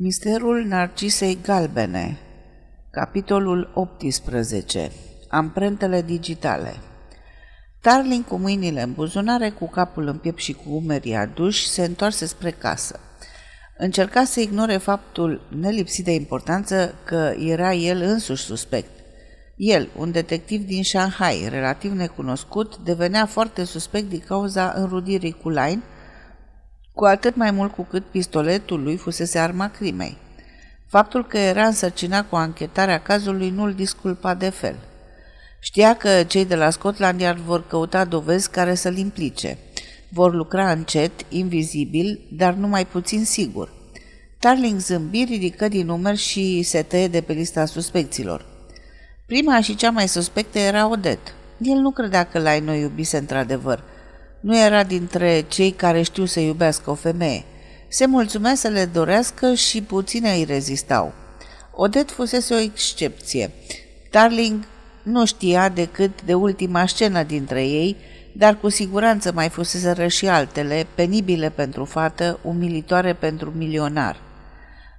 Misterul Narcisei Galbene Capitolul 18 Amprentele digitale Tarling cu mâinile în buzunare, cu capul în piept și cu umerii aduși, se întoarse spre casă. Încerca să ignore faptul nelipsit de importanță că era el însuși suspect. El, un detectiv din Shanghai, relativ necunoscut, devenea foarte suspect din cauza înrudirii cu Line, cu atât mai mult cu cât pistoletul lui fusese arma crimei. Faptul că era însărcinat cu anchetarea cazului nu-l disculpa de fel. Știa că cei de la Scotland Yard vor căuta dovezi care să-l implice. Vor lucra încet, invizibil, dar numai puțin sigur. Tarling zâmbi, ridică din număr și se tăie de pe lista suspecților. Prima și cea mai suspectă era Odet. El nu credea că l-ai noi iubise într-adevăr, nu era dintre cei care știu să iubească o femeie. Se mulțumea să le dorească și puține îi rezistau. Odet fusese o excepție. Darling nu știa decât de ultima scenă dintre ei, dar cu siguranță mai fusese și altele, penibile pentru fată, umilitoare pentru milionar.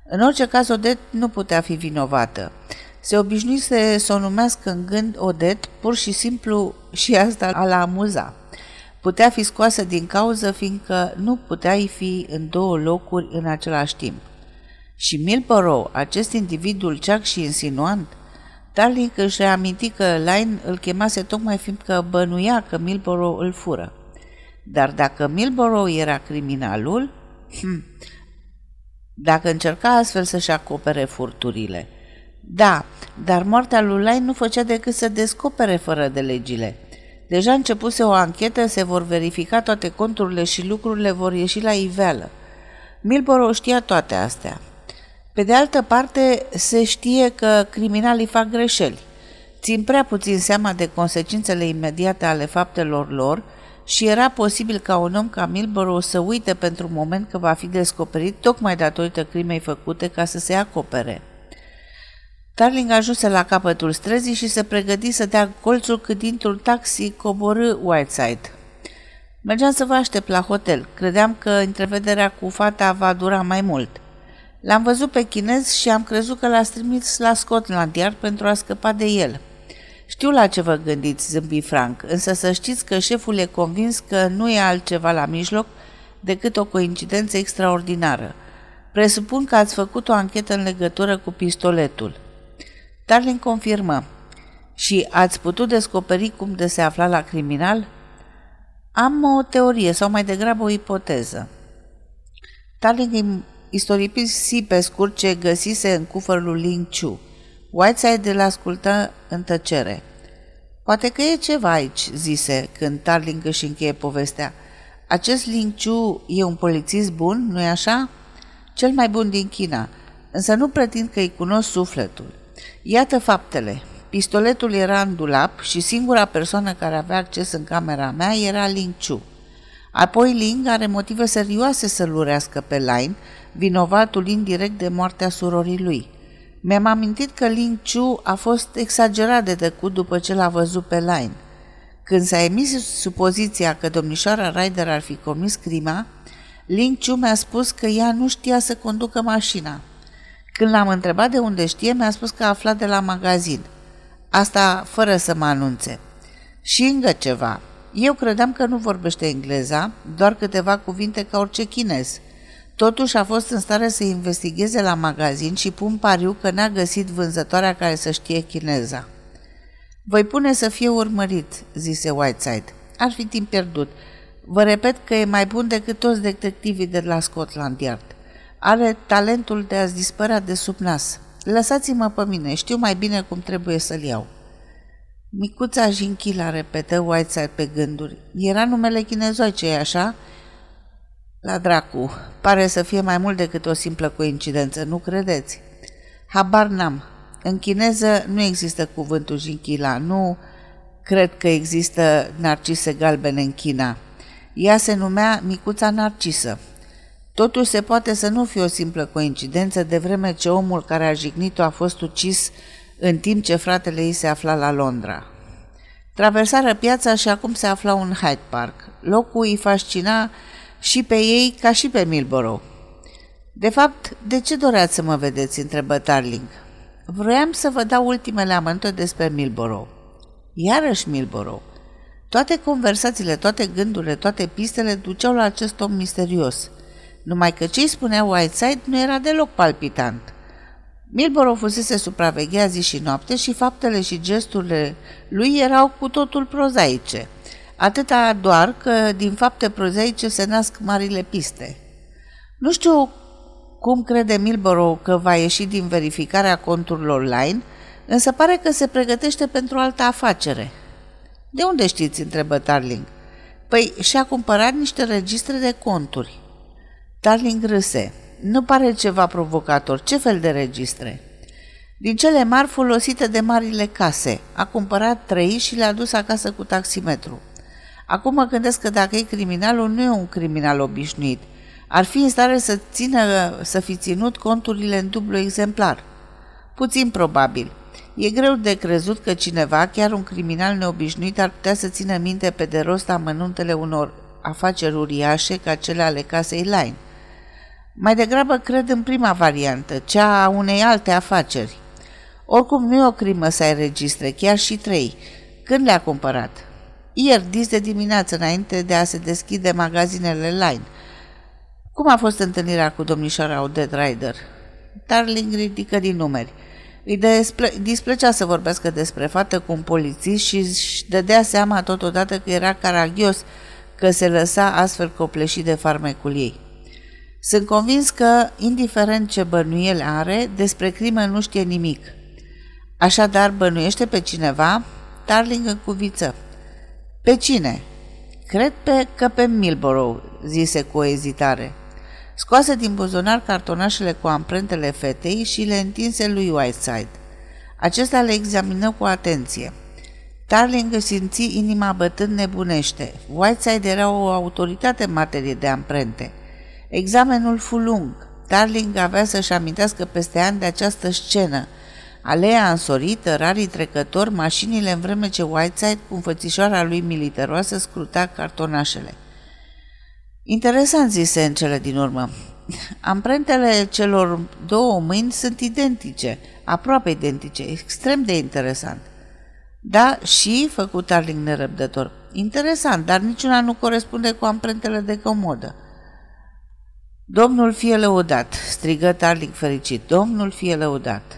În orice caz, Odet nu putea fi vinovată. Se obișnuise să o numească în gând Odet, pur și simplu și asta a-l amuza putea fi scoasă din cauză fiindcă nu puteai fi în două locuri în același timp. Și Milborough, acest individ dulceac și insinuant, Darling își reaminti că Line îl chemase tocmai fiindcă bănuia că Milborough îl fură. Dar dacă Milborough era criminalul, hm, dacă încerca astfel să-și acopere furturile. Da, dar moartea lui Line nu făcea decât să descopere fără de legile – Deja începuse o anchetă, se vor verifica toate conturile și lucrurile vor ieși la iveală. Milboro știa toate astea. Pe de altă parte, se știe că criminalii fac greșeli. Țin prea puțin seama de consecințele imediate ale faptelor lor și era posibil ca un om ca Milboro să uite pentru un moment că va fi descoperit tocmai datorită crimei făcute ca să se acopere. Darling ajunse la capătul străzii și se pregăti să dea colțul cât dintr-un taxi coborâ Whiteside. Mergeam să vă aștept la hotel. Credeam că întrevederea cu fata va dura mai mult. L-am văzut pe chinez și am crezut că l-a trimis la Scotland Yard pentru a scăpa de el. Știu la ce vă gândiți, zâmbi Frank, însă să știți că șeful e convins că nu e altceva la mijloc decât o coincidență extraordinară. Presupun că ați făcut o anchetă în legătură cu pistoletul. Darling confirmă. Și ați putut descoperi cum de se afla la criminal? Am o teorie sau mai degrabă o ipoteză. Darling îi istoripisi pe scurt ce găsise în cufărul lui Ling Chu. Whiteside îl ascultă în tăcere. Poate că e ceva aici, zise, când Tarling își încheie povestea. Acest Ling Chu e un polițist bun, nu-i așa? Cel mai bun din China, însă nu pretind că îi cunosc sufletul. Iată faptele. Pistoletul era în dulap și singura persoană care avea acces în camera mea era Ling Chu. Apoi Ling are motive serioase să-l urească pe Line, vinovatul indirect de moartea surorii lui. Mi-am amintit că Ling Chu a fost exagerat de tăcut după ce l-a văzut pe Line. Când s-a emis supoziția că domnișoara Ryder ar fi comis crima, Ling Chu mi-a spus că ea nu știa să conducă mașina. Când l-am întrebat de unde știe, mi-a spus că a aflat de la magazin. Asta fără să mă anunțe. Și încă ceva. Eu credeam că nu vorbește engleza, doar câteva cuvinte ca orice chinez. Totuși a fost în stare să investigheze la magazin și pun pariu că n-a găsit vânzătoarea care să știe chineza. Voi pune să fie urmărit, zise Whiteside. Ar fi timp pierdut. Vă repet că e mai bun decât toți detectivii de la Scotland Yard. Are talentul de a-ți dispărea de sub nas. Lăsați-mă pe mine, știu mai bine cum trebuie să-l iau. Micuța Jinchila, repetă Whiteside pe gânduri. Era numele chinezoice, așa? La dracu, pare să fie mai mult decât o simplă coincidență, nu credeți? Habar n-am. În chineză nu există cuvântul Jinchila, nu cred că există narcise galbene în China. Ea se numea Micuța Narcisă. Totuși se poate să nu fie o simplă coincidență de vreme ce omul care a jignit-o a fost ucis în timp ce fratele ei se afla la Londra. Traversară piața și acum se aflau în Hyde Park. Locul îi fascina și pe ei ca și pe Milborough. De fapt, de ce doreați să mă vedeți?" întrebă Tarling. Vroiam să vă dau ultimele amănunte despre Milborough. Iarăși Milborough. Toate conversațiile, toate gândurile, toate pistele duceau la acest om misterios. Numai că ce-i spunea Whiteside nu era deloc palpitant. Milborough fusese supravegheat zi și noapte și faptele și gesturile lui erau cu totul prozaice. Atâta doar că din fapte prozaice se nasc marile piste. Nu știu cum crede Milborough că va ieși din verificarea conturilor online, însă pare că se pregătește pentru altă afacere. De unde știți? întrebă Tarling. Păi și-a cumpărat niște registre de conturi. Tarling râse. Nu pare ceva provocator. Ce fel de registre? Din cele mari folosite de marile case. A cumpărat trei și le-a dus acasă cu taximetru. Acum mă gândesc că dacă e criminalul, nu e un criminal obișnuit. Ar fi în stare să, țină, să fi ținut conturile în dublu exemplar. Puțin probabil. E greu de crezut că cineva, chiar un criminal neobișnuit, ar putea să țină minte pe de rost amănuntele unor afaceri uriașe ca cele ale casei Line. Mai degrabă cred în prima variantă, cea a unei alte afaceri. Oricum nu e o crimă să ai registre, chiar și trei. Când le-a cumpărat? Ieri, dis de dimineață, înainte de a se deschide magazinele Line. Cum a fost întâlnirea cu domnișoara Odette Ryder? Darling ridică din numeri. Îi displăcea să vorbească despre fată cu un polițist și își dădea seama totodată că era caragios că se lăsa astfel copleșit de farmecul ei. Sunt convins că, indiferent ce bănuiel are, despre crimă nu știe nimic. Așadar, bănuiește pe cineva? Darling în cuviță. Pe cine? Cred pe că pe Milborough, zise cu o ezitare. Scoase din buzunar cartonașele cu amprentele fetei și le întinse lui Whiteside. Acesta le examină cu atenție. Tarling își simți inima bătând nebunește. Whiteside era o autoritate în materie de amprente. Examenul fu lung. Tarling avea să-și amintească peste ani de această scenă. Aleea însorită, rarii trecători, mașinile în vreme ce Whiteside, cu înfățișoara lui militaroasă, scruta cartonașele. Interesant, zise în cele din urmă. Amprentele celor două mâini sunt identice, aproape identice, extrem de interesant. Da, și, făcut Tarling nerăbdător. Interesant, dar niciuna nu corespunde cu amprentele de comodă. Domnul fie lăudat, strigă Tarling fericit, Domnul fie lăudat.